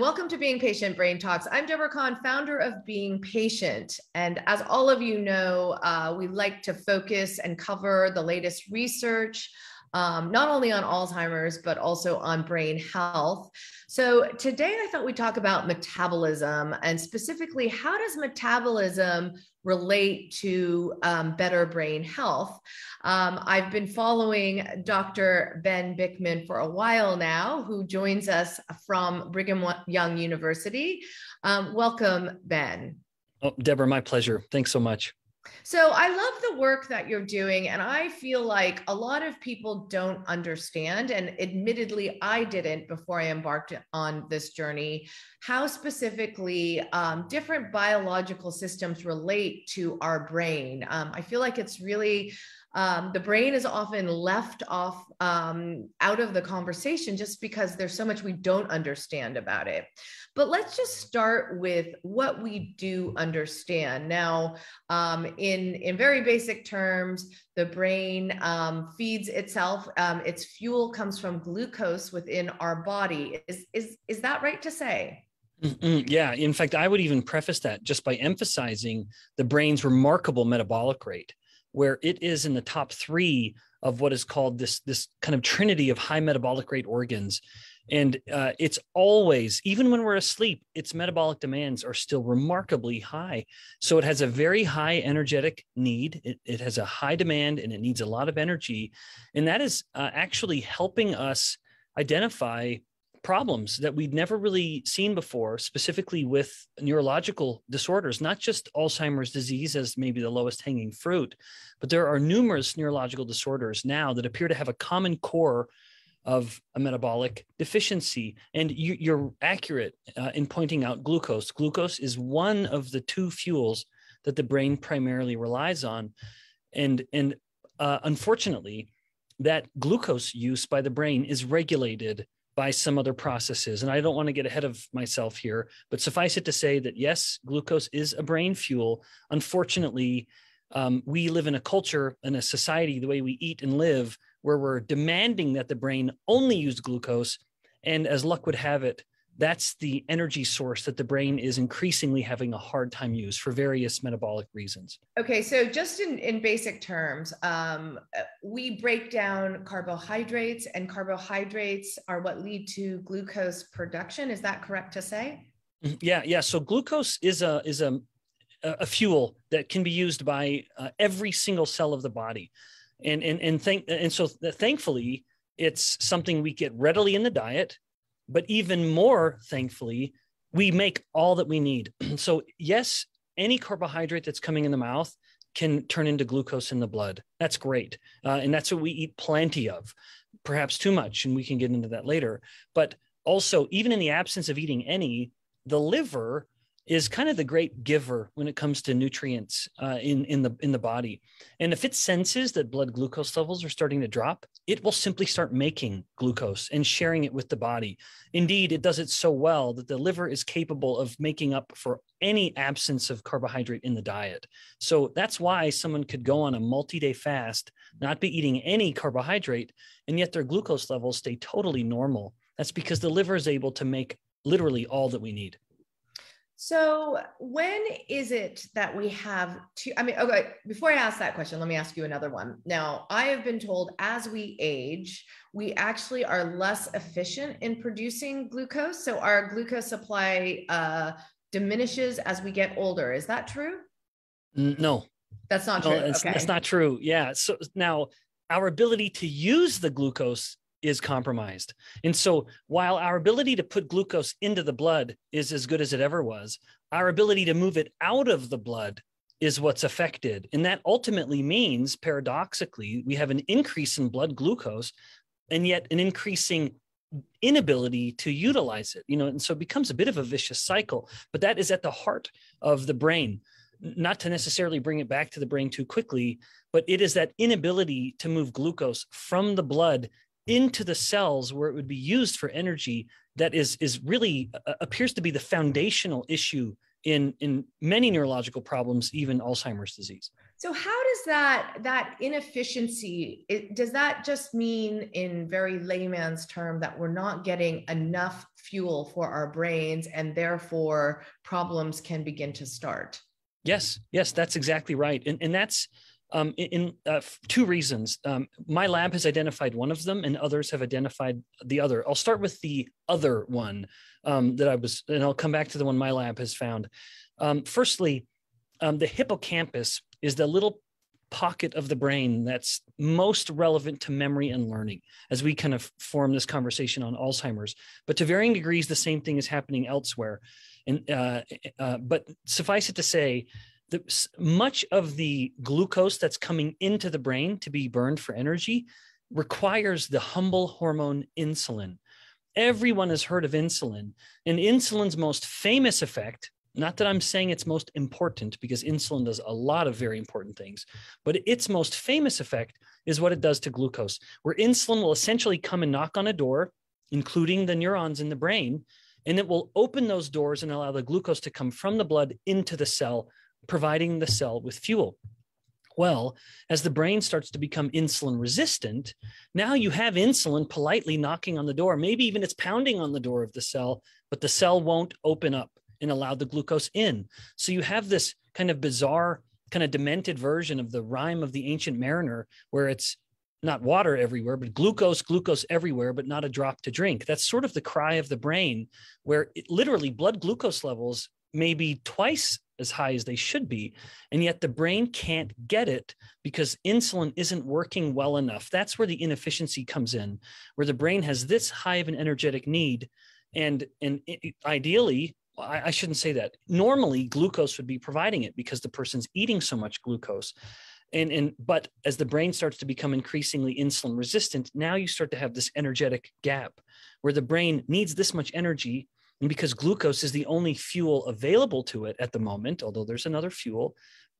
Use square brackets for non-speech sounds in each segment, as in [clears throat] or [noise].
Welcome to Being Patient Brain Talks. I'm Deborah Kan, founder of Being Patient. And as all of you know, uh, we like to focus and cover the latest research, um, not only on Alzheimer's, but also on brain health. So today I thought we'd talk about metabolism and specifically how does metabolism relate to um, better brain health? Um, I've been following Dr. Ben Bikman for a while now, who joins us from Brigham Young University. Um, welcome, Ben. Oh, Deborah, my pleasure. Thanks so much. So I love the work that you're doing. And I feel like a lot of people don't understand, and admittedly, I didn't before I embarked on this journey, how specifically um, different biological systems relate to our brain. Um, I feel like it's really um, the brain is often left off um, out of the conversation just because there's so much we don't understand about it. But let's just start with what we do understand. Now, um, in, in very basic terms, the brain um, feeds itself. Um, its fuel comes from glucose within our body. Is, is, is that right to say? Mm-hmm. Yeah. In fact, I would even preface that just by emphasizing the brain's remarkable metabolic rate, where it is in the top three of what is called this, this kind of trinity of high metabolic rate organs. And uh, it's always even when we're asleep its metabolic demands are still remarkably high. So it has a very high energetic need. It, it has a high demand and it needs a lot of energy. And that is uh, actually helping us identify problems that we'd never really seen before specifically with neurological disorders not just alzheimer's disease as maybe the lowest hanging fruit but there are numerous neurological disorders now that appear to have a common core of a metabolic deficiency. And you, are accurate uh, in pointing out glucose. Glucose is one of the two fuels that the brain primarily relies on. And, and uh, unfortunately, that glucose use by the brain is regulated by some other processes. And I don't want to get ahead of myself here, but suffice it to say that yes, glucose is a brain fuel. Unfortunately, um, we live in a culture and a society, the way we eat and live, where we're demanding that the brain only use glucose. And as luck would have it, that's the energy source that the brain is increasingly having a hard time use for various metabolic reasons. Okay, so just in, in basic terms, um, we break down carbohydrates, and carbohydrates are what lead to glucose production. Is that correct to say? Mm-hmm. Yeah, yeah. So glucose is a is a a fuel that can be used by uh, every single cell of the body and and and thank and so thankfully it's something we get readily in the diet but even more thankfully we make all that we need. [clears throat] So yes any carbohydrate that's coming in the mouth can turn into glucose in the blood. That's great. Uh, and that's what we eat plenty of perhaps too much and we can get into that later. But also even in the absence of eating any the liver is kind of the great giver when it comes to nutrients uh, in in the in the body. And if it senses that blood glucose levels are starting to drop, it will simply start making glucose and sharing it with the body. Indeed, it does it so well that the liver is capable of making up for any absence of carbohydrate in the diet. So that's why someone could go on a multi-day fast, not be eating any carbohydrate, and yet their glucose levels stay totally normal. That's because the liver is able to make literally all that we need. So, when is it that we have to? I mean, okay, before I ask that question, let me ask you another one. Now, I have been told as we age, we actually are less efficient in producing glucose. So, our glucose supply uh, diminishes as we get older. Is that true? No. That's not true. It's, okay. That's not true. Yeah. So, now our ability to use the glucose is compromised. And so while our ability to put glucose into the blood is as good as it ever was, our ability to move it out of the blood is what's affected. And that ultimately means, paradoxically, we have an increase in blood glucose and yet an increasing inability to utilize it you know and so it becomes a bit of a vicious cycle but that is at the heart of the brain not to necessarily bring it back to the brain too quickly but it is that inability to move glucose from the blood into the cells where it would be used for energy that is is really uh, appears to be the foundational issue in in many neurological problems even alzheimer's disease So how does that that inefficiency it, does that just mean in very layman's term that we're not getting enough fuel for our brains and therefore problems can begin to start? Yes, yes, that's exactly right. And, and that's um, in, uh, two reasons. Um, my lab has identified one of them, and others have identified the other. I'll start with the other one um, that I was, and I'll come back to the one my lab has found. Um, firstly, um, the hippocampus is the little pocket of the brain that's most relevant to memory and learning as we kind of form this conversation on Alzheimer's. But to varying degrees, the same thing is happening elsewhere. And uh, uh, but suffice it to say, that much of the glucose that's coming into the brain to be burned for energy requires the humble hormone insulin. Everyone has heard of insulin, and insulin's most famous effect not that I'm saying it's most important because insulin does a lot of very important things, but its most famous effect is what it does to glucose, where insulin will essentially come and knock on a door, including the neurons in the brain, and it will open those doors and allow the glucose to come from the blood into the cell, providing the cell with fuel. Well, as the brain starts to become insulin resistant, now you have insulin politely knocking on the door. Maybe even it's pounding on the door of the cell, but the cell won't open up and allow the glucose in. So you have this kind of bizarre, kind of demented version of the rhyme of the ancient mariner, where it's not water everywhere, but glucose, glucose everywhere, but not a drop to drink. That's sort of the cry of the brain, where it, literally blood glucose levels may be twice as high as they should be. And yet the brain can't get it because insulin isn't working well enough. That's where the inefficiency comes in, where the brain has this high of an energetic need. And, and ideally, I, I shouldn't say that. Normally, glucose would be providing it because the person's eating so much glucose and and but as the brain starts to become increasingly insulin resistant now you start to have this energetic gap where the brain needs this much energy and because glucose is the only fuel available to it at the moment although there's another fuel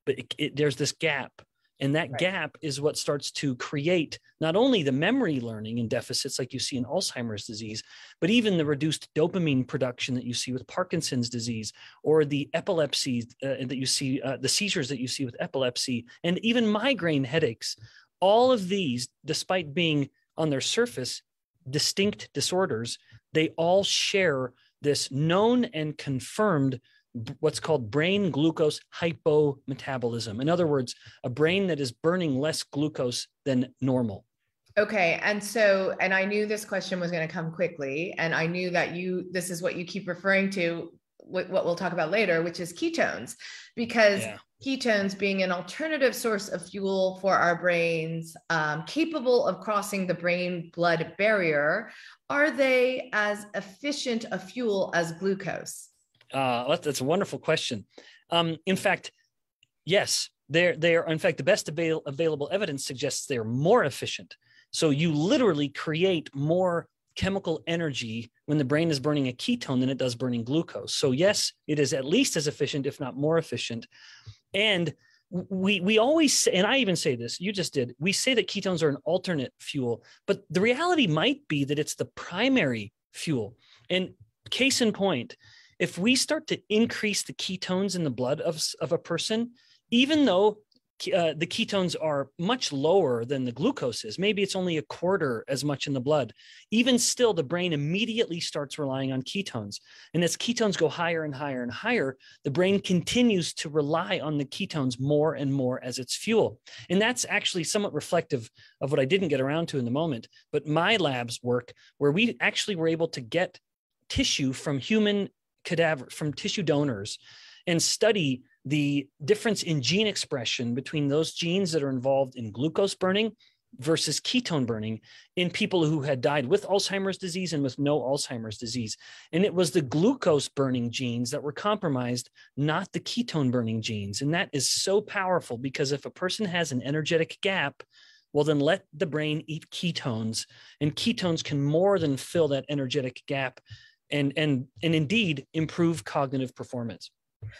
but it, it, there's this gap and that right. gap is what starts to create not only the memory learning and deficits like you see in Alzheimer's disease, but even the reduced dopamine production that you see with Parkinson's disease or the epilepsy uh, that you see, uh, the seizures that you see with epilepsy, and even migraine headaches. All of these, despite being on their surface distinct disorders, they all share this known and confirmed what's called brain glucose hypometabolism. In other words, a brain that is burning less glucose than normal. Okay. And so, and I knew this question was going to come quickly. And I knew that you, this is what you keep referring to, what, what we'll talk about later, which is ketones, because yeah. Ketones being an alternative source of fuel for our brains, um, capable of crossing the brain blood barrier, are they as efficient a fuel as glucose? Uh, that's a wonderful question. Um, in fact, yes, they're they're in fact the best avail- available evidence suggests they're more efficient. So you literally create more chemical energy when the brain is burning a ketone than it does burning glucose. So yes, it is at least as efficient, if not more efficient. And we we always say, and I even say this, you just did. We say that ketones are an alternate fuel, but the reality might be that it's the primary fuel. And case in point, if we start to increase the ketones in the blood of, of a person, even though uh, the ketones are much lower than the glucose is. Maybe it's only a quarter as much in the blood. Even still, the brain immediately starts relying on ketones. And as ketones go higher and higher and higher, the brain continues to rely on the ketones more and more as its fuel. And that's actually somewhat reflective of what I didn't get around to in the moment. But my lab's work, where we actually were able to get tissue from human cadaver from tissue donors and study the difference in gene expression between those genes that are involved in glucose burning versus ketone burning in people who had died with Alzheimer's disease and with no Alzheimer's disease. And it was the glucose burning genes that were compromised, not the ketone burning genes. And that is so powerful because if a person has an energetic gap, well, then let the brain eat ketones, and ketones can more than fill that energetic gap and and and indeed improve cognitive performance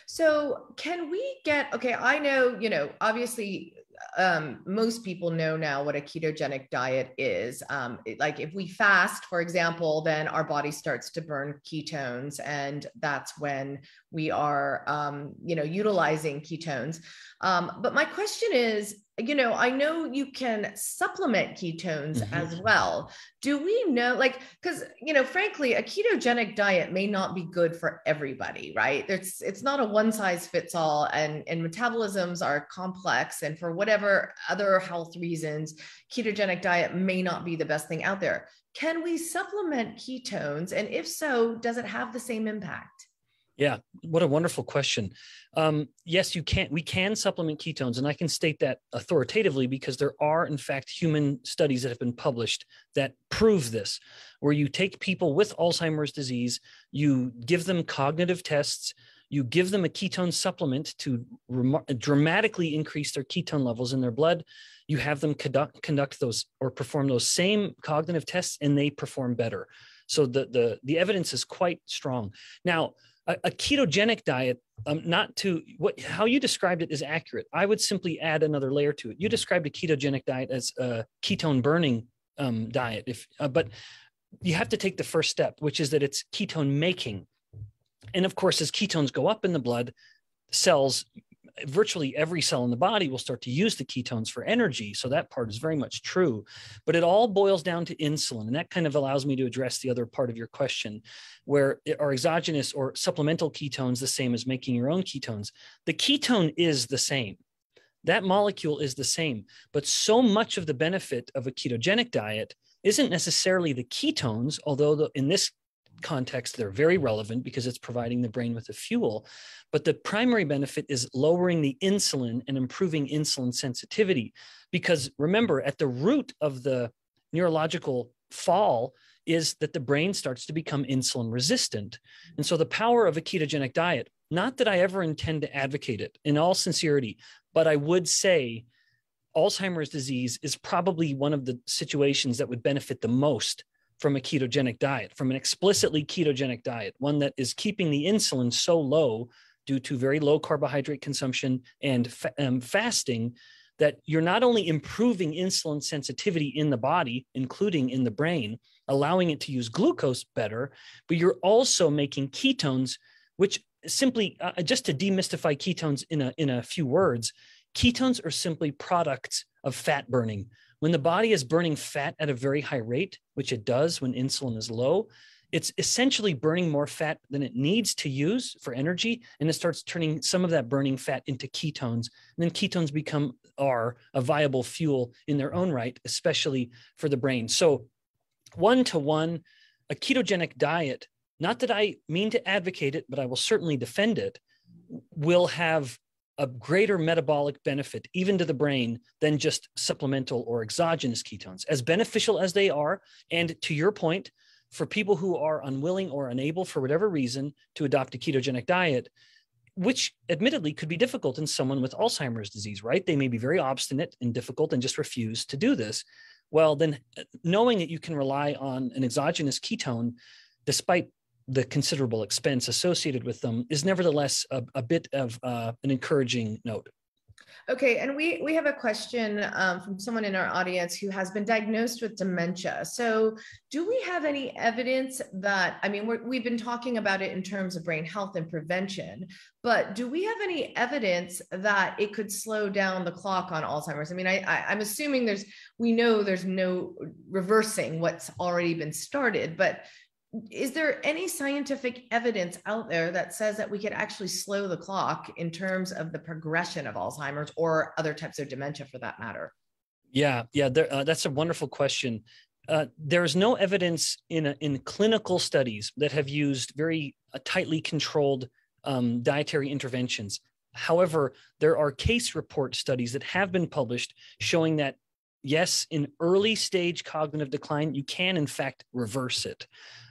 so can we get okay i know you know obviously um, most people know now what a ketogenic diet is. Um, it, like if we fast, for example, then our body starts to burn ketones, and that's when we are, um, you know, utilizing ketones. Um, but my question is, you know, I know you can supplement ketones mm-hmm. as well. Do we know, like, because, you know, frankly, a ketogenic diet may not be good for everybody, right? It's, it's not a one size fits all, and, and metabolisms are complex. And for whatever other health reasons, ketogenic diet may not be the best thing out there. Can we supplement ketones? And if so, does it have the same impact? Yeah, what a wonderful question. Um, yes, you can. We can supplement ketones, and I can state that authoritatively because there are, in fact, human studies that have been published that prove this. Where you take people with Alzheimer's disease, you give them cognitive tests, you give them a ketone supplement to dramatically increase their ketone levels in their blood. You have them conduct, conduct those or perform those same cognitive tests, and they perform better. So the the the evidence is quite strong. Now a, a ketogenic diet um, not to what how you described it is accurate. I would simply add another layer to it. You described a ketogenic diet as a ketone burning um, diet. If uh, but you have to take the first step which is that it's ketone making. And of course as ketones go up in the blood cells virtually every cell in the body will start to use the ketones for energy. So that part is very much true. But it all boils down to insulin. And that kind of allows me to address the other part of your question, where are exogenous or supplemental ketones the same as making your own ketones? The ketone is the same. That molecule is the same. But so much of the benefit of a ketogenic diet isn't necessarily the ketones, although the, in this context, they're very relevant because it's providing the brain with the fuel. But the primary benefit is lowering the insulin and improving insulin sensitivity. Because remember, at the root of the neurological fall is that the brain starts to become insulin resistant. And so the power of a ketogenic diet, not that I ever intend to advocate it in all sincerity, but I would say Alzheimer's disease is probably one of the situations that would benefit the most from a ketogenic diet, from an explicitly ketogenic diet, one that is keeping the insulin so low due to very low carbohydrate consumption and fa- um, fasting that you're not only improving insulin sensitivity in the body, including in the brain, allowing it to use glucose better, but you're also making ketones, which simply, uh, just to demystify ketones in a, in a few words, ketones are simply products of fat burning. When the body is burning fat at a very high rate, which it does when insulin is low, it's essentially burning more fat than it needs to use for energy. And it starts turning some of that burning fat into ketones. And then ketones become are a viable fuel in their own right, especially for the brain. So, one to one, a ketogenic diet, not that I mean to advocate it, but I will certainly defend it, will have a greater metabolic benefit, even to the brain, than just supplemental or exogenous ketones. As beneficial as they are, and to your point, for people who are unwilling or unable for whatever reason to adopt a ketogenic diet, which admittedly could be difficult in someone with Alzheimer's disease, right? They may be very obstinate and difficult and just refuse to do this. Well, then uh, knowing that you can rely on an exogenous ketone, despite the considerable expense associated with them is nevertheless a, a bit of uh, an encouraging note. Okay, and we we have a question um, from someone in our audience who has been diagnosed with dementia. So, do we have any evidence that I mean we have been talking about it in terms of brain health and prevention, but do we have any evidence that it could slow down the clock on Alzheimer's? I mean, I, I I'm assuming there's we know there's no reversing what's already been started, but is there any scientific evidence out there that says that we could actually slow the clock in terms of the progression of Alzheimer's or other types of dementia for that matter? Yeah, yeah, there, uh, that's a wonderful question. Uh, there is no evidence in a, in clinical studies that have used very uh, tightly controlled um, dietary interventions. However, there are case report studies that have been published showing that yes, in early stage cognitive decline, you can in fact reverse it.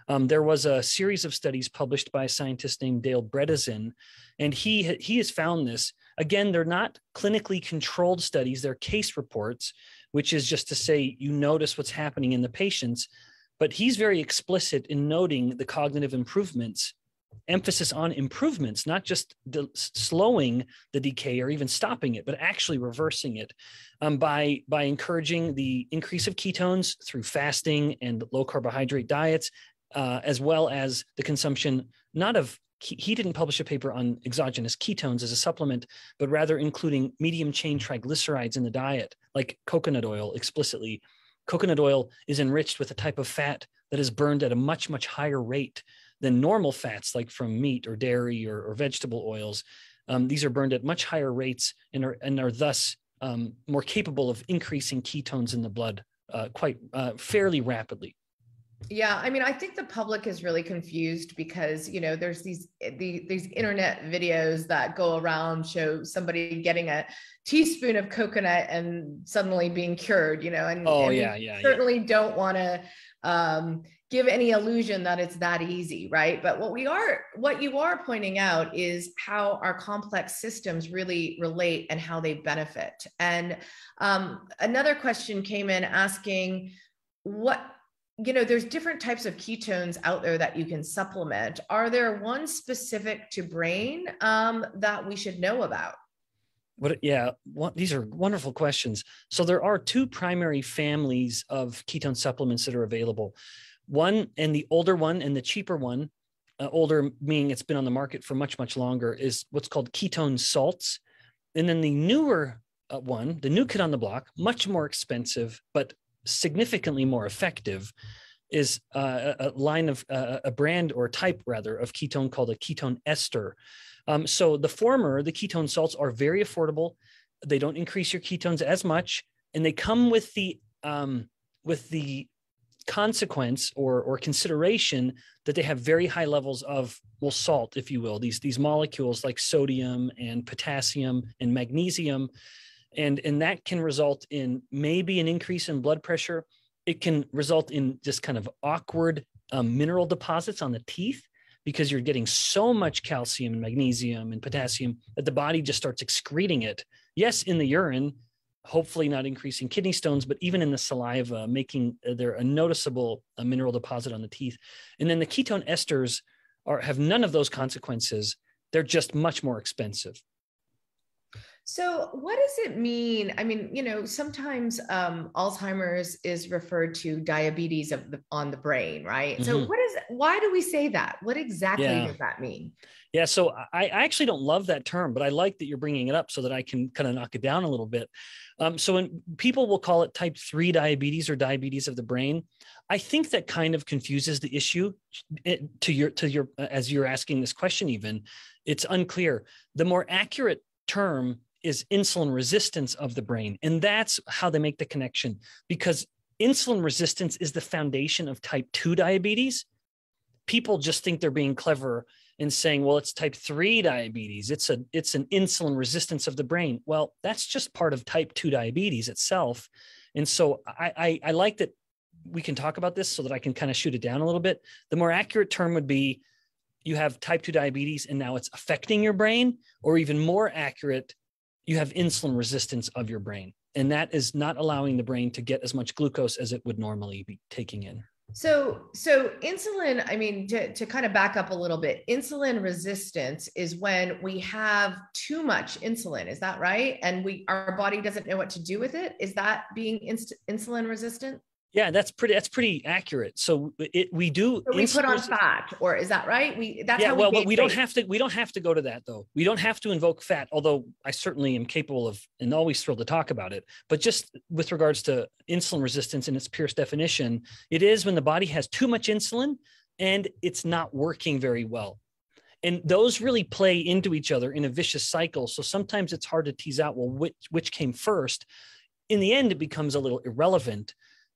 Um, there was a series of studies published by a scientist named Dale Bredesen, and he he has found this. Again, they're not clinically controlled studies; they're case reports, which is just to say you notice what's happening in the patients. But he's very explicit in noting the cognitive improvements emphasis on improvements, not just slowing the decay or even stopping it, but actually reversing it um, by, by encouraging the increase of ketones through fasting and low carbohydrate diets, uh, as well as the consumption not of he didn't publish a paper on exogenous ketones as a supplement, but rather including medium chain triglycerides in the diet, like coconut oil explicitly. Coconut oil is enriched with a type of fat that is burned at a much, much higher rate than normal fats, like from meat or dairy or, or vegetable oils. Um, these are burned at much higher rates and are, and are thus um, more capable of increasing ketones in the blood uh, quite uh, fairly rapidly. Yeah, I mean, I think the public is really confused because you know there's these the, these internet videos that go around show somebody getting a teaspoon of coconut and suddenly being cured, you know, and oh and yeah, yeah, certainly yeah. don't want to um, give any illusion that it's that easy, right? But what we are, what you are pointing out is how our complex systems really relate and how they benefit. And um, another question came in asking what you know there's different types of ketones out there that you can supplement. Are there one specific to brain um, that we should know about? What yeah what, these are wonderful questions. So there are two primary families of ketone supplements that are available. One and the older one and the cheaper one uh, older meaning it's been on the market for much much longer is what's called ketone salts. And then the newer uh, one the new kid on the block much more expensive but significantly more effective is uh, a line of uh, a brand or type rather of ketone called a ketone ester. Um, so the former, the ketone salts, are very affordable. They don't increase your ketones as much, and they come with the um, with the consequence or or consideration that they have very high levels of well salt, if you will, these these molecules like sodium and potassium and magnesium and and that can result in maybe an increase in blood pressure. It can result in just kind of awkward um, mineral deposits on the teeth because you're getting so much calcium and magnesium and potassium that the body just starts excreting it. Yes in the urine hopefully not increasing kidney stones but even in the saliva making uh, there a noticeable uh, mineral deposit on the teeth. And then the ketone esters are have none of those consequences. They're just much more expensive so, what does it mean? I mean, you know, sometimes um, Alzheimer's is referred to diabetes of the, on the brain, right? Mm-hmm. So, what is? Why do we say that? What exactly yeah. does that mean? Yeah, so I, I, actually don't love that term, but I like that you're bringing it up so that I can kind of knock it down a little bit. Um, so, when people will call it type three diabetes or diabetes of the brain, I think that kind of confuses the issue. It, eh, to your to your as you're asking this question, even it's unclear. The more accurate term is insulin resistance of the brain. And that's how they make the connection because insulin resistance is the foundation of type 2 diabetes. People just think they're being clever and saying, well, it's type 3 diabetes. It's a it's an insulin resistance of the brain. Well, that's just part of type 2 diabetes itself. And so I, I, I like that we can talk about this so that I can kind of shoot it down a little bit. The more accurate term would be you have type 2 diabetes and now it's affecting your brain, or even more accurate, you have insulin resistance of your brain. And that is not allowing the brain to get as much glucose as it would normally be taking in. So, so insulin, I mean, to, to kind of back up a little bit, insulin resistance is when we have too much insulin. Is that right? And we, our body doesn't know what to do with it. Is that being inst- insulin resistant? Yeah, that's pretty. That's pretty accurate. So it we do. So we put on fat, or is that right? We that's yeah. How we well, but we don't have to. We don't have to go to that though. We don't have to invoke fat. Although I certainly am capable of and always thrilled to talk about it. But just with regards to insulin resistance in its purest definition, it is when the body has too much insulin and it's not working very well. And those really play into each other in a vicious cycle. So sometimes it's hard to tease out. Well, which which came first? In the end, it becomes a little irrelevant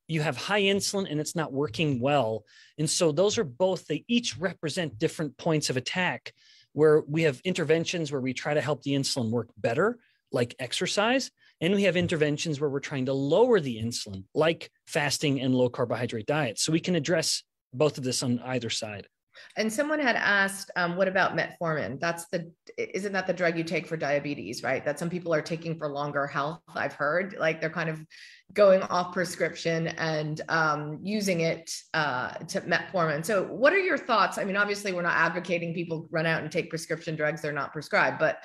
you have high insulin and it's not working well. And so those are both, they each represent different points of attack where we have interventions where we try to help the insulin work better, like exercise. And we have interventions where we're trying to lower the insulin, like fasting and low carbohydrate diet. So we can address both of this on either side. And someone had asked, um, what about metformin? That's the, isn't that the drug you take for diabetes, right? That some people are taking for longer health. I've heard like they're kind of going off prescription and um, using it uh, to metformin. So, what are your thoughts? I mean, obviously, we're not advocating people run out and take prescription drugs; they're not prescribed. But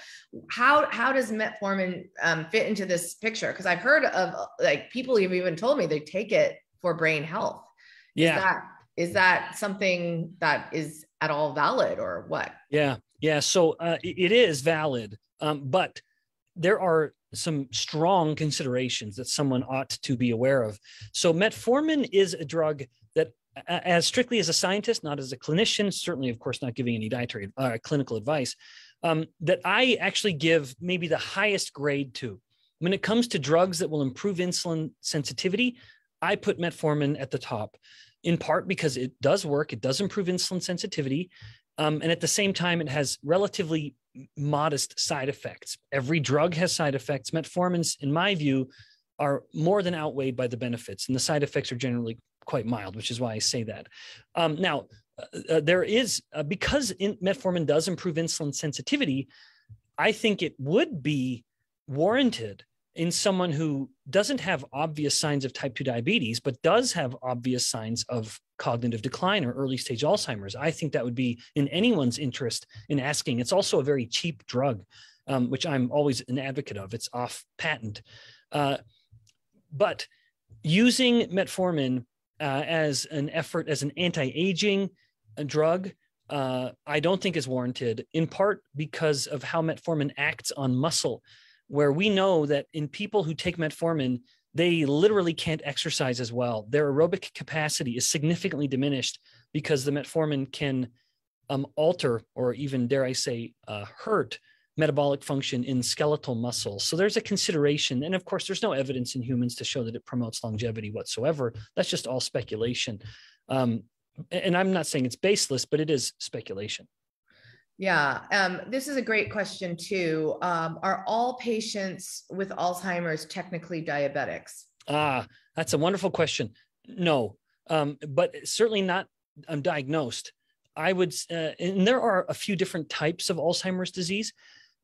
how how does metformin um, fit into this picture? Because I've heard of like people have even told me they take it for brain health. Yeah. Is that is that something that is at all valid or what? Yeah yeah so uh, it is valid um, but there are some strong considerations that someone ought to be aware of. So metformin is a drug that as strictly as a scientist not as a clinician certainly of course not giving any dietary uh, clinical advice um, that i actually give maybe the highest grade to. When it comes to drugs that will improve insulin sensitivity i put metformin at the top in part because it does work, it does improve insulin sensitivity. Um, and at the same time, it has relatively modest side effects. Every drug has side effects. Metformins, in my view, are more than outweighed by the benefits, and the side effects are generally quite mild, which is why I say that. Um, now, uh, uh there is uh, because in, metformin does improve insulin sensitivity. I think it would be warranted in someone who doesn't have obvious signs of type 2 diabetes, but does have obvious signs of cognitive decline or early stage Alzheimer's, I think that would be in anyone's interest in asking. It's also a very cheap drug, um, which I'm always an advocate of. It's off patent. Uh, but using metformin uh, as an effort, as an anti aging uh, drug, uh, I don't think is warranted, in part because of how metformin acts on muscle where we know that in people who take metformin, they literally can't exercise as well. Their aerobic capacity is significantly diminished because the metformin can um, alter or even, dare I say, uh, hurt metabolic function in skeletal muscle. So there's a consideration. And of course, there's no evidence in humans to show that it promotes longevity whatsoever. That's just all speculation. Um, and I'm not saying it's baseless, but it is speculation. Yeah, um, this is a great question too. Um, are all patients with Alzheimer's technically diabetics? Ah, that's a wonderful question. No, um, but certainly not um, diagnosed. I would, uh, and there are a few different types of Alzheimer's disease,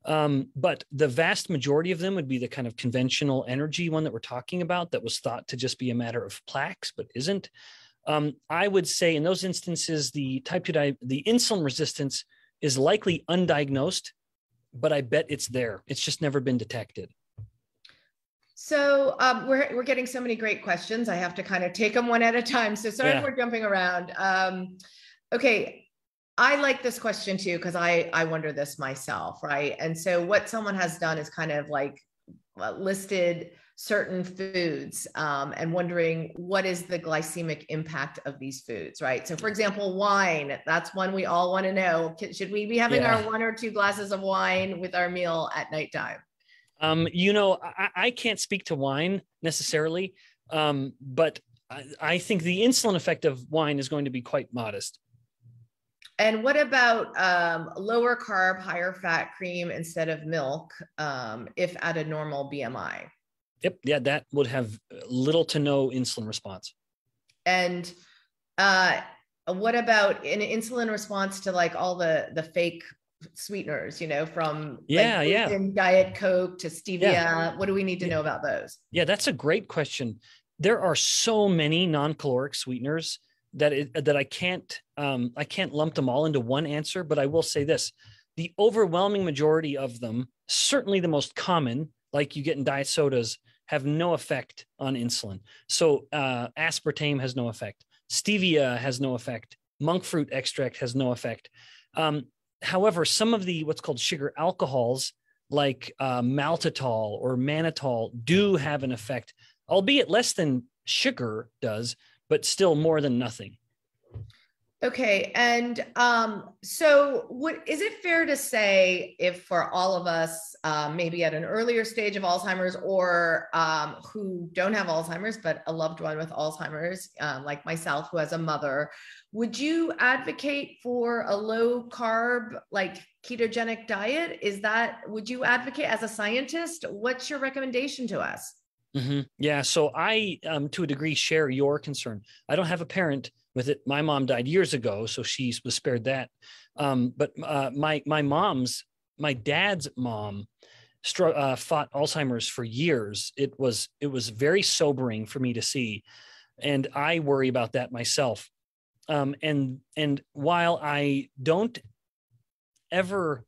um, but the vast majority of them would be the kind of conventional energy one that we're talking about that was thought to just be a matter of plaques, but isn't. Um, I would say in those instances, the type 2 di- the insulin resistance is likely undiagnosed, but I bet it's there. It's just never been detected. So um, we're we're getting so many great questions. I have to kind of take them one at a time. So sorry Yeah. if we're jumping around. Um, okay, I like this question too because I I wonder this myself, right? And so what someone has done is kind of like uh, listed certain foods um, and wondering what is the glycemic impact of these foods, right? So, for example, wine, that's one we all want to know. Should we be having Yeah. our one or two glasses of wine with our meal at nighttime? Um, you know, I, I can't speak to wine necessarily, um, but I, I think the insulin effect of wine is going to be quite modest. And what about um, lower carb, higher fat cream instead of milk um, if at a normal BMI? Yep, yeah, that would have little to no insulin response. And uh, what about an insulin response to like all the the fake sweeteners, you know, from like, Yeah, yeah. diet coke to stevia? What do we need to know about those? Yeah, that's a great question. There are so many non-caloric sweeteners that it, that I can't um, I can't lump them all into one answer. But I will say this: the overwhelming majority of them, certainly the most common, like you get in diet sodas, have no effect on insulin. So uh, aspartame has no effect. Stevia has no effect. Monk fruit extract has no effect. Um, however, some of the what's called sugar alcohols, like uh, maltitol or mannitol, do have an effect, albeit less than sugar does, but still more than nothing. Okay, and um, so what is it fair to say if for all of us, um, maybe at an earlier stage of Alzheimer's or um, who don't have Alzheimer's, but a loved one with Alzheimer's, um, like myself, who has a mother, would you advocate for a low carb, like ketogenic diet? Is that, would you advocate as a scientist? What's your recommendation to us? Mhm. Yeah. So I, um, to a degree, share your concern. I don't have a parent with it. My mom died years ago, so she was spared that. Um, but uh, my my mom's my dad's mom uh, fought Alzheimer's for years. It was it was very sobering for me to see, and I worry about that myself. Um, and and while I don't ever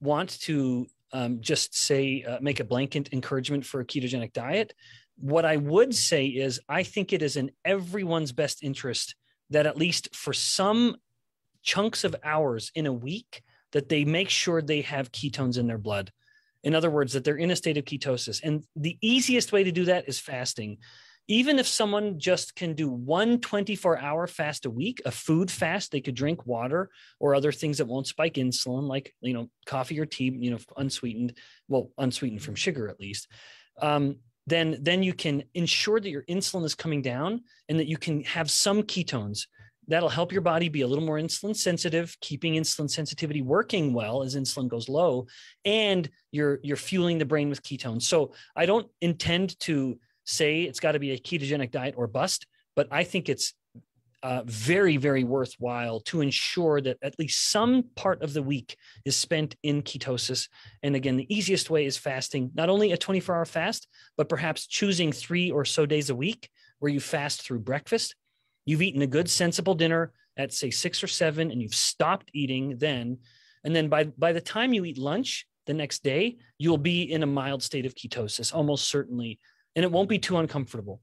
want to um, just say uh, make a blanket encouragement for a ketogenic diet, what I would say is I think it is in everyone's best interest that at least for some chunks of hours in a week that they make sure they have ketones in their blood in other words, that they're in a state of ketosis. And the easiest way to do that is fasting. Even if someone just can do one 24 hour fast a week, a food fast, they could drink water or other things that won't spike insulin, like, you know, coffee or tea, you know, unsweetened, well, unsweetened from sugar at least. Um, then, then you can ensure that your insulin is coming down and that you can have some ketones. That'll help your body be a little more insulin sensitive keeping insulin sensitivity working well as insulin goes low and you're you're fueling the brain with ketones. So i don't intend to say it's got to be a ketogenic diet or bust but i think it's uh, very very worthwhile to ensure that at least some part of the week is spent in ketosis and again the easiest way is fasting not only a 24 hour fast but perhaps choosing three or so days a week where you fast through breakfast You've eaten a good, sensible dinner at say six or seven, and you've stopped eating then. And then by, by the time you eat lunch the next day, you'll be in a mild state of ketosis, almost certainly. And it won't be too uncomfortable.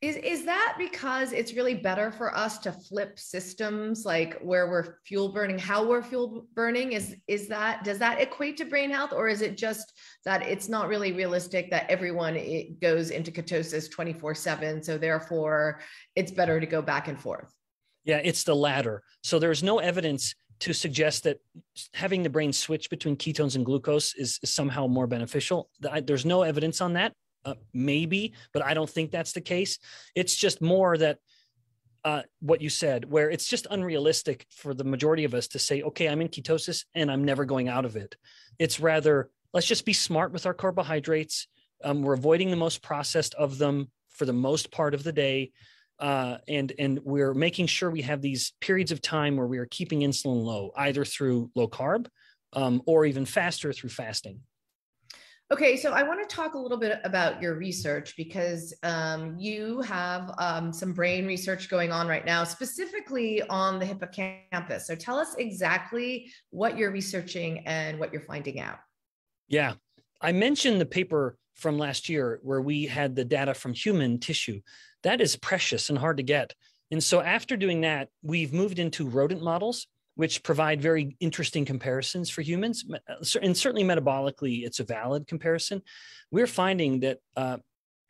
Is is that because it's really better for us to flip systems like where we're fuel burning, how we're fuel burning? Is is that does that equate to brain health, or is it just that it's not really realistic that everyone it goes into ketosis 24-7? So therefore it's better to go back and forth. Yeah, it's the latter. So there's no evidence to suggest that having the brain switch between ketones and glucose is, is somehow more beneficial. There's no evidence on that. Uh, maybe, but I don't think that's the case. It's just more that uh, what you said, where it's just unrealistic for the majority of us to say, okay, I'm in ketosis and I'm never going out of it. It's rather, let's just be smart with our carbohydrates. Um, we're avoiding the most processed of them for the most part of the day. Uh, and and we're making sure we have these periods of time where we are keeping insulin low, either through low carb um, or even faster through fasting. Okay, so I want to talk a little bit about your research because um, you have um, some brain research going on right now, specifically on the hippocampus. So tell us exactly what you're researching and what you're finding out. Yeah, I mentioned the paper from last year where we had the data from human tissue. That is precious and hard to get. And so after doing that, we've moved into rodent models which provide very interesting comparisons for humans. Uh, and certainly metabolically, it's a valid comparison. We're finding that uh,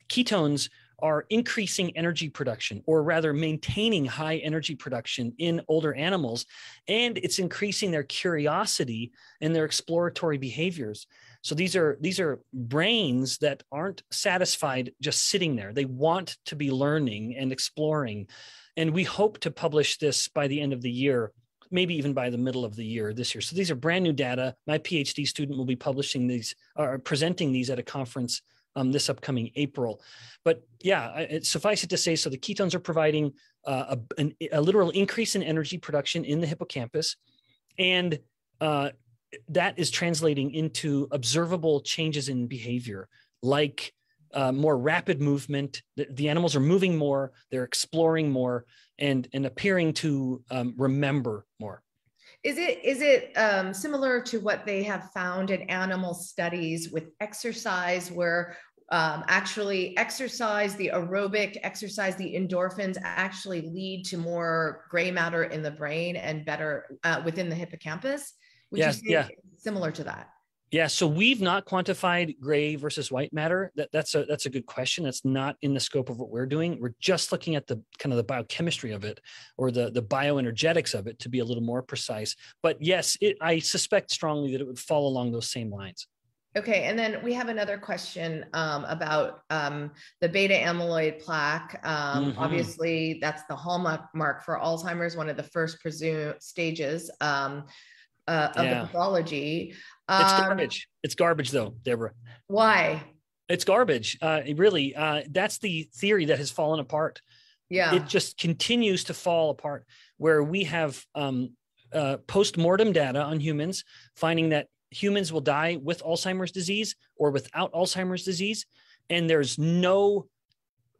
ketones are increasing energy production, or rather maintaining high energy production in older animals, and it's increasing their curiosity and their exploratory behaviors. So these are these are brains that aren't satisfied just sitting there. They want to be learning and exploring. And we hope to publish this by the end of the year maybe even by the middle of the year this year. So these are brand new data. My PhD student will be publishing these or presenting these at a conference um, this upcoming April. But yeah, it, suffice it to say, so the ketones are providing uh, a, an, a, literal increase in energy production in the hippocampus, and uh, that is translating into observable changes in behavior, like uh, more rapid movement. The, the, animals are moving more, they're exploring more, and and appearing to um, remember more. Is it is it um, similar to what they have found in animal studies with exercise, where um, actually exercise, the aerobic exercise, the endorphins actually lead to more gray matter in the brain and better uh, within the hippocampus? Would yes, yeah. similar to that? Yeah, so we've not quantified gray versus white matter. That, that's a that's a good question. That's not in the scope of what we're doing. We're just looking at the kind of the biochemistry of it or the the bioenergetics of it to be a little more precise. But yes, it, I suspect strongly that it would fall along those same lines. Okay, and then we have another question um, about um, the beta amyloid plaque. Um, mm-hmm. Obviously, that's the hallmark mark for Alzheimer's, one of the first presumed stages um, uh, of yeah. the pathology. It's um, garbage. It's garbage, though, Deborah. Why? It's garbage. Uh, really, uh, that's the theory that has fallen apart. Yeah. It just continues to fall apart. Where we have um, uh, post mortem data on humans finding that humans will die with Alzheimer's disease or without Alzheimer's disease, and there's no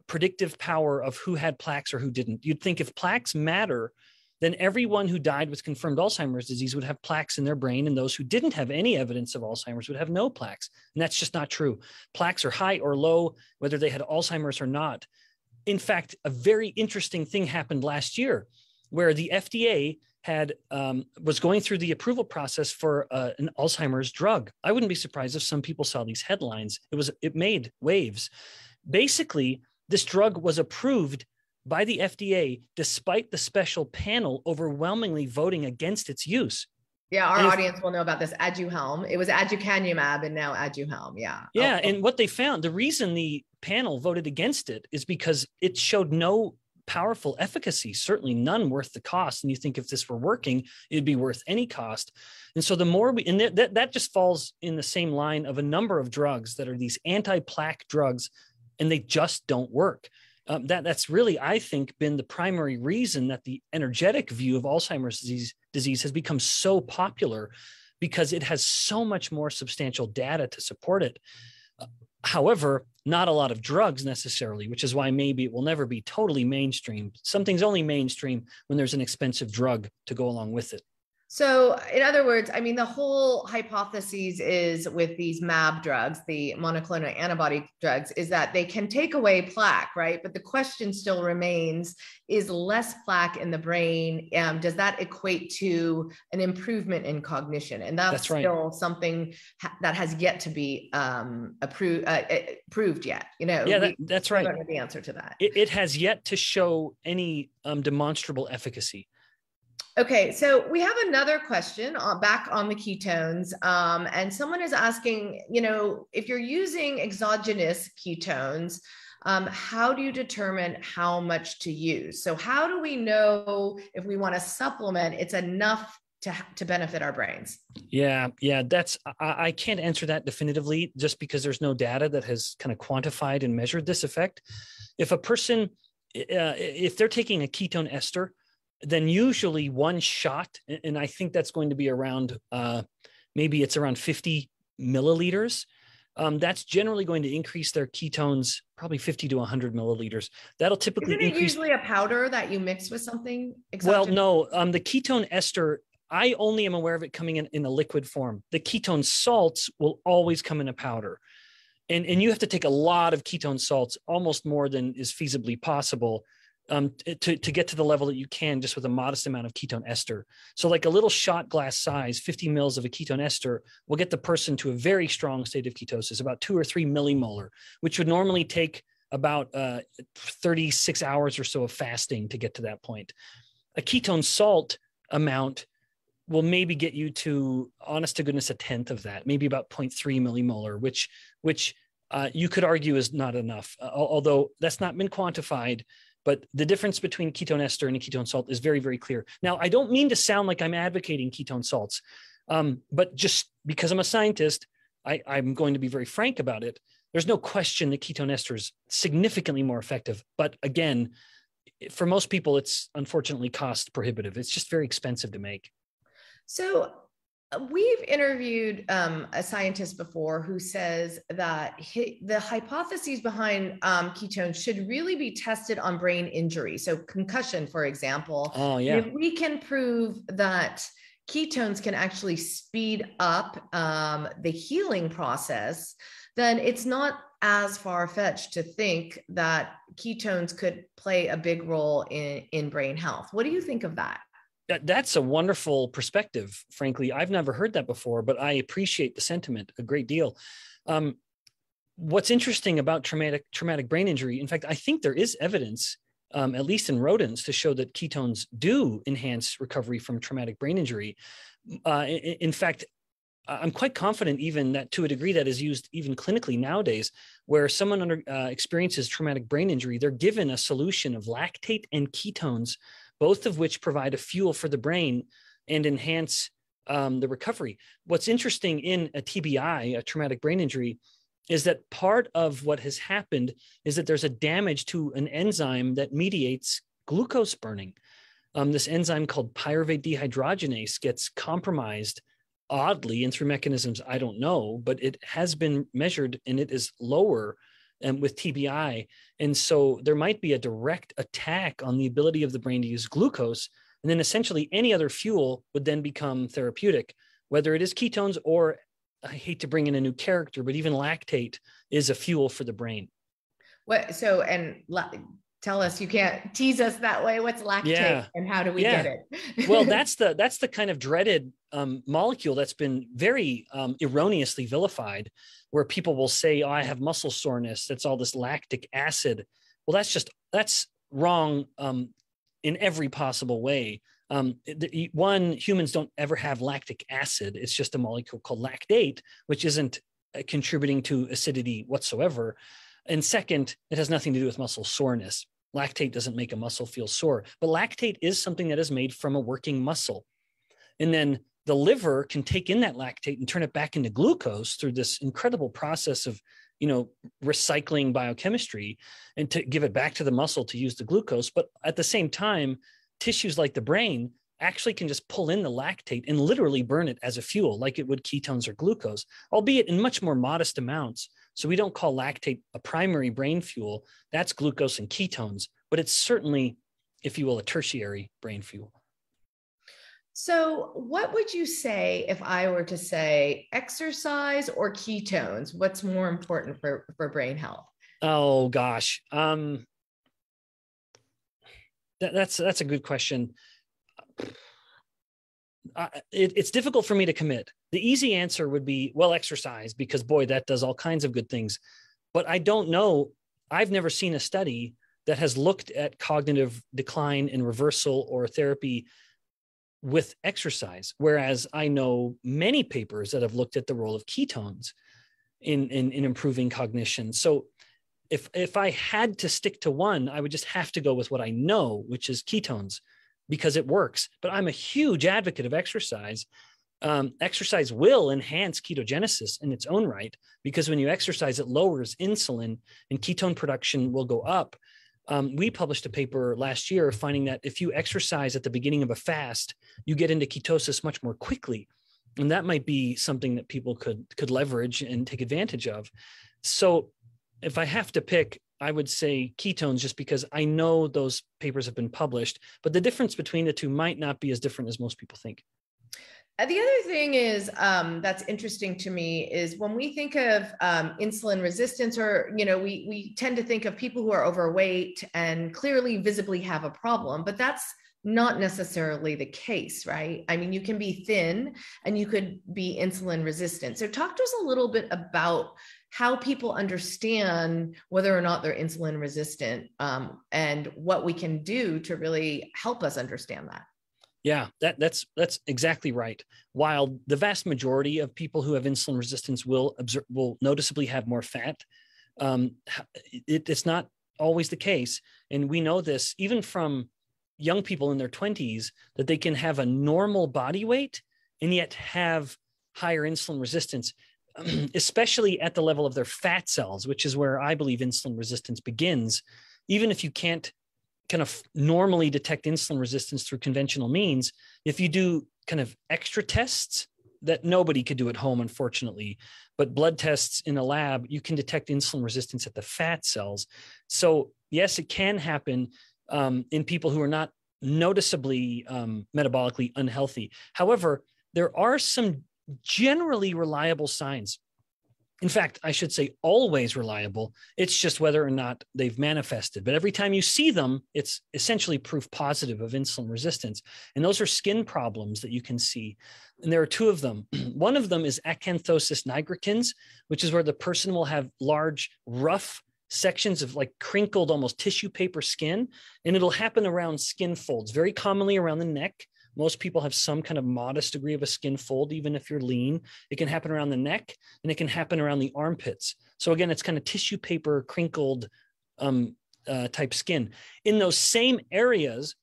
predictive power of who had plaques or who didn't. You'd think if plaques matter, then everyone who died with confirmed Alzheimer's disease would have plaques in their brain, and those who didn't have any evidence of Alzheimer's would have no plaques. And that's just not true. Plaques are high or low, whether they had Alzheimer's or not. In fact, a very interesting thing happened last year where the FDA had um, was going through the approval process for uh, an Alzheimer's drug. I wouldn't be surprised if some people saw these headlines. It was it made waves. Basically, this drug was approved by the FDA despite the special panel overwhelmingly voting against its use. Yeah, our audience will know about this Aduhelm. It was aducanumab and now Aduhelm. Yeah. Yeah, oh. and oh. what they found, the reason the panel voted against it is because it showed no powerful efficacy, certainly none worth the cost. And you think if this were working, it'd be worth any cost. And so the more we, and that, that just falls in the same line of a number of drugs that are these anti-plaque drugs, and they just don't work. Um, that that's really, I think, been the primary reason that the energetic view of Alzheimer's disease disease has become so popular, because it has so much more substantial data to support it. However, not a lot of drugs necessarily, which is why maybe it will never be totally mainstream. Something's only mainstream when there's an expensive drug to go along with it. So, in other words, I mean, the whole hypothesis is with these MAB drugs, the monoclonal antibody drugs, is that they can take away plaque, right? But the question still remains is less plaque in the brain, um, does that equate to an improvement in cognition? And that's, that's still something ha- that has yet to be um, approved, uh, proved yet. You know, yeah, that, that's right. the answer to that. It, it has yet to show any um, demonstrable efficacy. Okay, so we have another question uh, back on the ketones. Um, and someone is asking, you know, if you're using exogenous ketones, um, how do you determine how much to use? So, how do we know if we want to supplement, it's enough to, to benefit our brains? Yeah, yeah, that's, I, I can't answer that definitively just because there's no data that has kind of quantified and measured this effect. If a person, uh, if they're taking a ketone ester, then usually one shot, and I think that's going to be around uh, maybe it's around 50 milliliters. Um, that's generally going to increase their ketones probably 50 to 100 milliliters. That'll typically Isn't it increase. usually a powder that you mix with something? Well, no. Um, the ketone ester, I only am aware of it coming in in a liquid form. The ketone salts will always come in a powder. And, and you have to take a lot of ketone salts, almost more than is feasibly possible um, to, to get to the level that you can just with a modest amount of ketone ester. So, like a little shot glass size, 50 mils of a ketone ester will get the person to a very strong state of ketosis, about two or three millimolar, which would normally take about uh, 36 hours or so of fasting to get to that point. A ketone salt amount will maybe get you to, honest to goodness, a tenth of that, maybe about 0.3 millimolar, which which uh, you could argue is not enough, uh, although that's not been quantified. But the difference between ketone ester and a ketone salt is very, very clear. Now, I don't mean to sound like I'm advocating ketone salts, um, but just because I'm a scientist, I, I'm going to be very frank about it. There's no question that ketone ester is significantly more effective. But again, for most people, it's unfortunately cost prohibitive. It's just very expensive to make. So We've interviewed um, a scientist before who says that he, the hypotheses behind um, ketones should really be tested on brain injury. So, concussion, for example. Oh, yeah. If we can prove that ketones can actually speed up um, the healing process, then it's not as far fetched to think that ketones could play a big role in, in brain health. What do you think of that? That, that's a wonderful perspective. Frankly, I've never heard that before, but I appreciate the sentiment a great deal. Um, what's interesting about traumatic traumatic brain injury, in fact, I think there is evidence, um, at least in rodents, to show that ketones do enhance recovery from traumatic brain injury. Uh, in, in fact, I'm quite confident, even that to a degree that is used even clinically nowadays, where someone under, uh, experiences traumatic brain injury, they're given a solution of lactate and ketones both of which provide a fuel for the brain and enhance um, the recovery. What's interesting in a TBI, a traumatic brain injury, is that part of what has happened is that there's a damage to an enzyme that mediates glucose burning. Um, this enzyme called pyruvate dehydrogenase gets compromised oddly and through mechanisms I don't know, but it has been measured and it is lower um, with TBI. And so there might be a direct attack on the ability of the brain to use glucose. And then essentially any other fuel would then become therapeutic, whether it is ketones or I hate to bring in a new character, but even lactate is a fuel for the brain. What so and tell us you can't tease us that way what's lactate yeah. and how do we yeah. get it? [laughs] Well that's the that's the kind of dreaded um, molecule that's been very um, erroneously vilified where people will say oh i have muscle soreness that's all this lactic acid. Well that's just that's wrong um, in every possible way. Um, the, one humans don't ever have lactic acid. It's just a molecule called lactate which isn't uh, contributing to acidity whatsoever and second, it has nothing to do with muscle soreness. Lactate doesn't make a muscle feel sore, but lactate is something that is made from a working muscle. And then the liver can take in that lactate and turn it back into glucose through this incredible process of you know recycling biochemistry and to give it back to the muscle to use the glucose but at the same time tissues like the brain actually can just pull in the lactate and literally burn it as a fuel like it would ketones or glucose albeit in much more modest amounts so we don't call lactate a primary brain fuel. That's glucose and ketones, but it's certainly, if you will, a tertiary brain fuel. So, what would you say if I were to say exercise or ketones? What's more important for, for brain health? Oh gosh, um, that, that's that's a good question. It, it's difficult for me to commit. The easy answer would be well, exercise, because boy, that does all kinds of good things. But I don't know. I've never seen a study that has looked at cognitive decline and reversal or therapy with exercise. Whereas I know many papers that have looked at the role of ketones in, in, in improving cognition. So if if I had to stick to one, I would just have to go with what I know, which is ketones because it works. But I'm a huge advocate of exercise. Um, exercise will enhance ketogenesis in its own right because when you exercise, it lowers insulin and ketone production will go up. Um, we published a paper last year finding that if you exercise at the beginning of a fast, you get into ketosis much more quickly. And that might be something that people could could leverage and take advantage of. So if I have to pick, I would say ketones just because I know those papers have been published, but the difference between the two might not be as different as most people think. Uh, the other thing is um, that's interesting to me is when we think of um, insulin resistance, or you know, we we tend to think of people who are overweight and clearly visibly have a problem, but that's not necessarily the case, right? I mean, you can be thin and you could be insulin resistant. So, talk to us a little bit about how people understand whether or not they're insulin resistant um, and what we can do to really help us understand that. Yeah, that, that's that's exactly right. While the vast majority of people who have insulin resistance will observe, will noticeably have more fat, um, it, it's not always the case, and we know this even from young people in their 20s that they can have a normal body weight and yet have higher insulin resistance [clears throat] especially at the level of their fat cells, which is where I believe insulin resistance begins. Even if you can't kind of normally detect insulin resistance through conventional means, if you do kind of extra tests that nobody could do at home, unfortunately, but blood tests in a lab, you can detect insulin resistance at the fat cells. So, yes, it can happen um, in people who are not noticeably um, metabolically unhealthy. However, there are some generally reliable signs. In fact, I should say always reliable. It's just whether or not they've manifested. But every time you see them, it's essentially proof positive of insulin resistance. And those are skin problems that you can see. And there are two of them. [clears throat] One of them is acanthosis nigricans, which is where the person will have large, rough sections of like crinkled, almost tissue paper skin. And it'll happen around skin folds, very commonly around the neck most people have some kind of modest degree of a skin fold, even if you're lean. It can happen around the neck and it can happen around the armpits. So again, it's kind of tissue paper crinkled um, uh, type skin. In those same areas,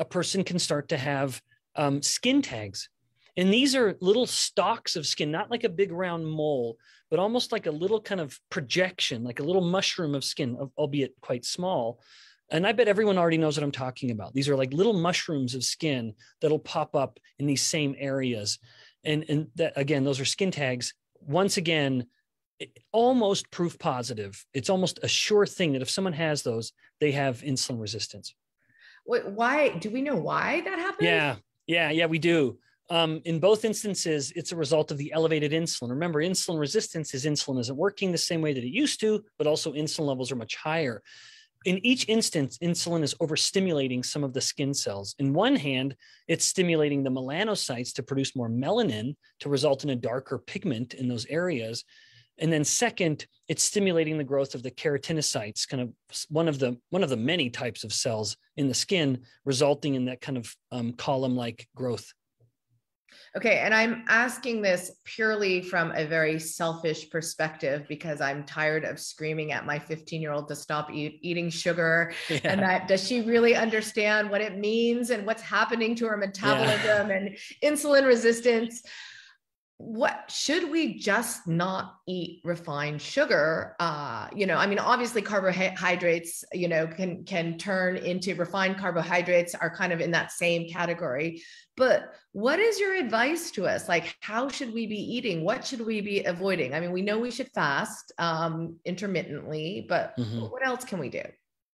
a person can start to have um, skin tags. And these are little stalks of skin, not like a big round mole, but almost like a little kind of projection, like a little mushroom of skin, albeit quite small. And I bet everyone already knows what I'm talking about. These are like little mushrooms of skin that'll pop up in these same areas. And, and that again, those are skin tags. Once again, almost proof positive. It's almost a sure thing that if someone has those, they have insulin resistance. Why do we know why that happens? Yeah, yeah, yeah, we do. Um, in both instances, it's a result of the elevated insulin. Remember, insulin resistance is insulin isn't working the same way that it used to, but also insulin levels are much higher. In each instance, insulin is overstimulating some of the skin cells. In one hand, it's stimulating the melanocytes to produce more melanin to result in a darker pigment in those areas. And then second, it's stimulating the growth of the keratinocytes, kind of one of the one of the many types of cells in the skin, resulting in that kind of um, column-like growth. Okay, and I'm asking this purely from a very selfish perspective because I'm tired of screaming at my 15 year old to stop eat, eating sugar. Yeah. And that does she really understand what it means and what's happening to her metabolism yeah. and insulin resistance? what should we just not eat refined sugar uh you know i mean obviously carbohydrates you know can can turn into refined carbohydrates are kind of in that same category but what is your advice to us like how should we be eating what should we be avoiding i mean we know we should fast um intermittently but mm-hmm. what else can we do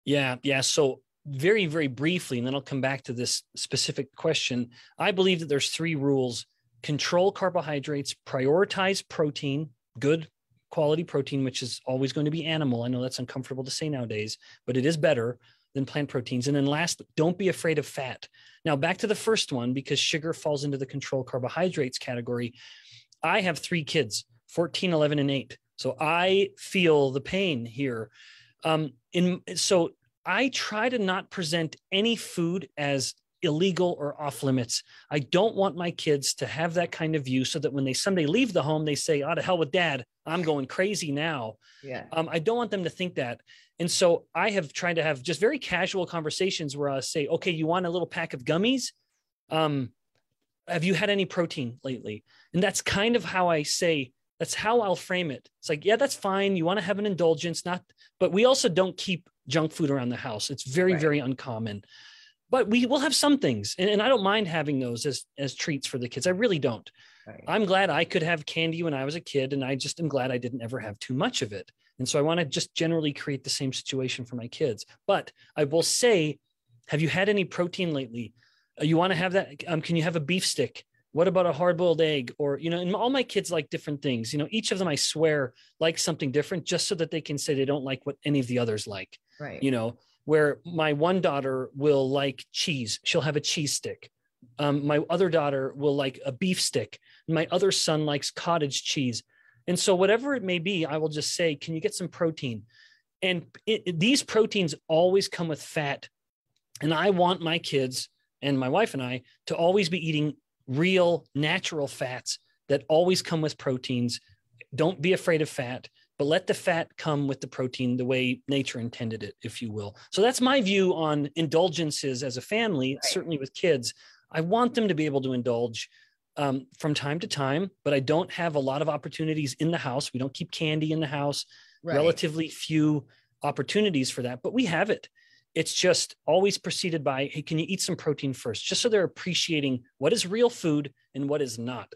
yeah yeah so very very briefly and then i'll come back to this specific question i believe that there's three rules control carbohydrates, prioritize protein, good quality protein, which is always going to be animal. I know that's uncomfortable to say nowadays, but it is better than plant proteins. And then last, don't be afraid of fat. Now, back to the first one, because sugar falls into the control carbohydrates category. I have three kids 14, 11, and 8. So I feel the pain here. Um, in so I try to not present any food as illegal or off limits. I don't want my kids to have that kind of view so that when they someday leave the home, they say, oh, to hell with dad, I'm going crazy now. Yeah. Um, I don't want them to think that. And so I have tried to have just very casual conversations where I say, okay, you want a little pack of gummies? Um, have you had any protein lately? And that's kind of how I say, that's how I'll frame it. It's like, yeah, that's fine. You want to have an indulgence, not, but we also don't keep junk food around the house. It's very, right. very uncommon but we will have some things and, and, i don't mind having those as as treats for the kids. I really don't. Right. i'm glad i could have candy when i was a kid and i just am glad i didn't ever have too much of it. And so i want to just generally create the same situation for my kids. But i will say have you had any protein lately? Uh, you want to have that? Um, can you have a beef stick? What about a hard-boiled egg? Or you know and all my kids like different things. You know each of them i swear like something different just so that they can say they don't like what any of the others like. Right. You know where my one daughter will like cheese. She'll have a cheese stick. Um, my other daughter will like a beef stick. My other son likes cottage cheese. And so, whatever it may be, I will just say, Can you get some protein? And it, it, these proteins always come with fat. And I want my kids and my wife and I to always be eating real, natural fats that always come with proteins. Don't be afraid of fat but let the fat come with the protein the way nature intended it, if you will. So that's my view on indulgences as a family, right. certainly with kids. I want them to be able to indulge um, from time to time, but I don't have a lot of opportunities in the house. We don't keep candy in the house, right. relatively few opportunities for that, but we have it. It's just always preceded by, hey, can you eat some protein first? Just so they're appreciating what is real food and what is not.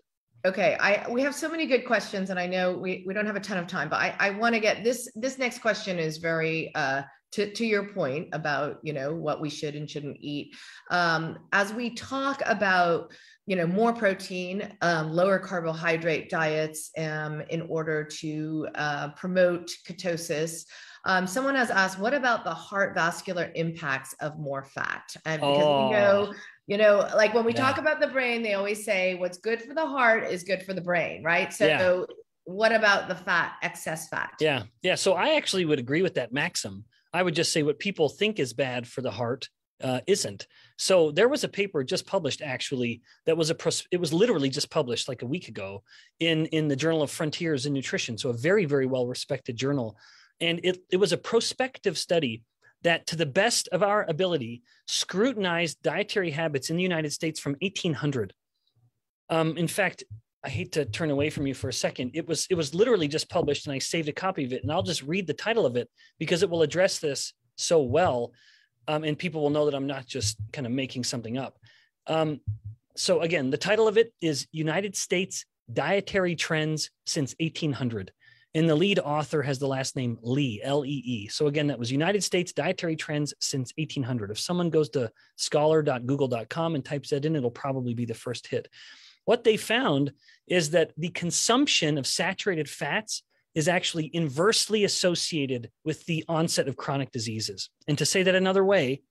Okay, I we have so many good questions, and I know we, we don't have a ton of time, but I, I want to get this this next question is very uh, to to your point about you know what we should and shouldn't eat. Um, as we talk about you know more protein, um, lower carbohydrate diets um, in order to uh, promote ketosis. Um, someone has asked, what about the heart vascular impacts of more fat? And because oh. we know you know like when we yeah. talk about the brain they always say what's good for the heart is good for the brain right? So yeah. what about the fat excess fat? Yeah yeah. So i actually would agree with that maxim. I would just say what people think is bad for the heart uh, isn't. So there was a paper just published actually that was a pros- it was literally just published like a week ago in in the journal of frontiers in nutrition. So a very very well respected journal. And it, it was a prospective study that, to the best of our ability, scrutinized dietary habits in the United States from 1800. Um, in fact, I hate to turn away from you for a second. It was it was literally just published, and I saved a copy of it, and I'll just read the title of it because it will address this so well, um, and people will know that I'm not just kind of making something up. Um, so again, the title of it is United States Dietary Trends Since 1800. And the lead author has the last name Lee, L E E. So again, that was United States Dietary Trends Since 1800. If someone goes to scholar.google.com and types that in, it'll probably be the first hit. What they found is that the consumption of saturated fats is actually inversely associated with the onset of chronic diseases. And to say that another way,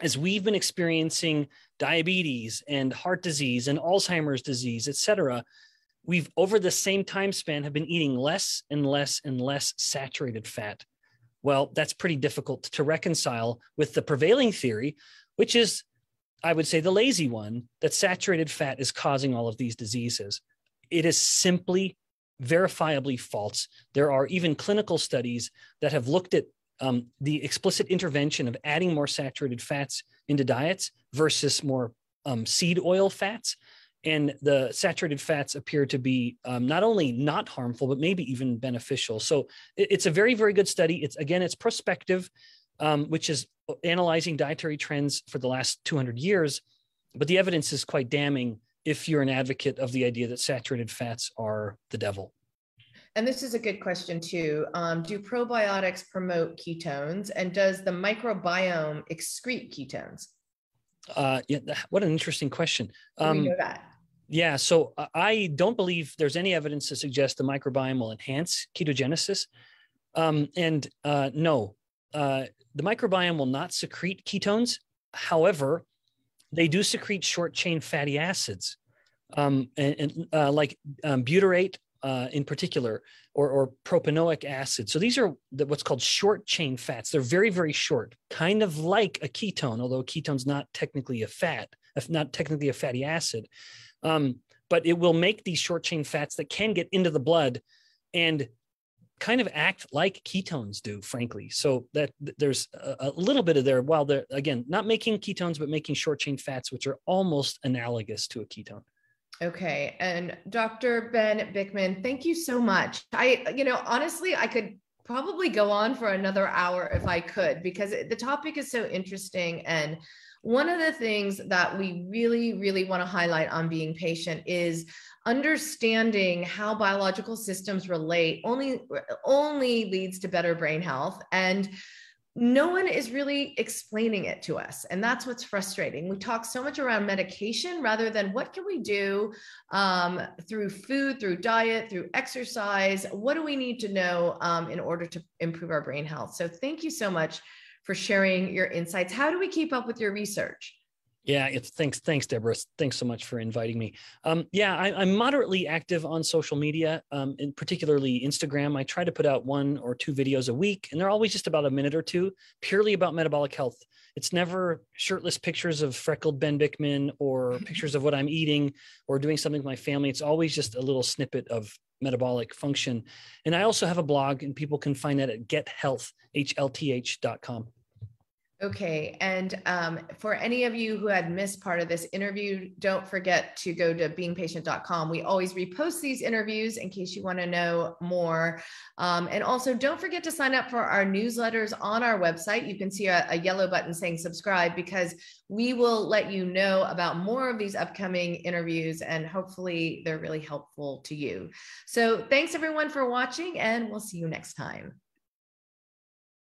as we've been experiencing diabetes and heart disease and Alzheimer's disease, et cetera, we've over the same time span have been eating less and less and less saturated fat. Well, that's pretty difficult to reconcile with the prevailing theory, which is, I would say, the lazy one that saturated fat is causing all of these diseases. It is simply verifiably false. There are even clinical studies that have looked at um, the explicit intervention of adding more saturated fats into diets versus more um, seed oil fats and the saturated fats appear to be um, not only not harmful but maybe even beneficial so it, it's a very very good study it's again it's prospective um, which is analyzing dietary trends for the last 200 years but the evidence is quite damning if you're an advocate of the idea that saturated fats are the devil and this is a good question too. Um, do probiotics promote ketones, and does the microbiome excrete ketones? Uh, yeah, what an interesting question. Um, we know that. Yeah, so I don't believe there's any evidence to suggest the microbiome will enhance ketogenesis. Um, and uh, no, uh, the microbiome will not secrete ketones. However, they do secrete short chain fatty acids, um, and, and uh, like um, butyrate uh, in particular, or, or propanoic acid. So these are the, what's called short chain fats. They're very, very short, kind of like a ketone, although a ketone's not technically a fat, if not technically a fatty acid. Um, but it will make these short chain fats that can get into the blood and kind of act like ketones do, frankly. So that there's a, a little bit of there, while they're again not making ketones, but making short chain fats, which are almost analogous to a ketone. Okay. And Dr. Ben Bikman, thank you so much. I, you know, honestly, I could probably go on for another hour if I could, because the topic is so interesting. And one of the things that we really, really want to highlight on being patient is understanding how biological systems relate only only leads to better brain health and no one is really explaining it to us and that's what's frustrating we talk so much around medication rather than what can we do um, through food through diet through exercise what do we need to know um, in order to improve our brain health so thank you so much for sharing your insights. How do we keep up with your research? Yeah, it's thanks, thanks, Deborah. Thanks so much for inviting me. Um, yeah, I, am moderately active on social media, um, and particularly Instagram. I try to put out one or two videos a week, and they're always just about a minute or two, purely about metabolic health. It's never shirtless pictures of freckled Ben Bikman or [laughs] pictures of what I'm eating or doing something with my family. It's always just a little snippet of metabolic function. And I also have a blog, and people can find that at gethealth.com. Okay. And um, for any of you who had missed part of this interview, don't forget to go to beingpatient.com. We always repost these interviews in case you want to know more. Um, and also, don't forget to sign up for our newsletters on our website. You can see a, a yellow button saying subscribe because we will let you know about more of these upcoming interviews and hopefully they're really helpful to you. So, thanks everyone for watching, and we'll see you next time.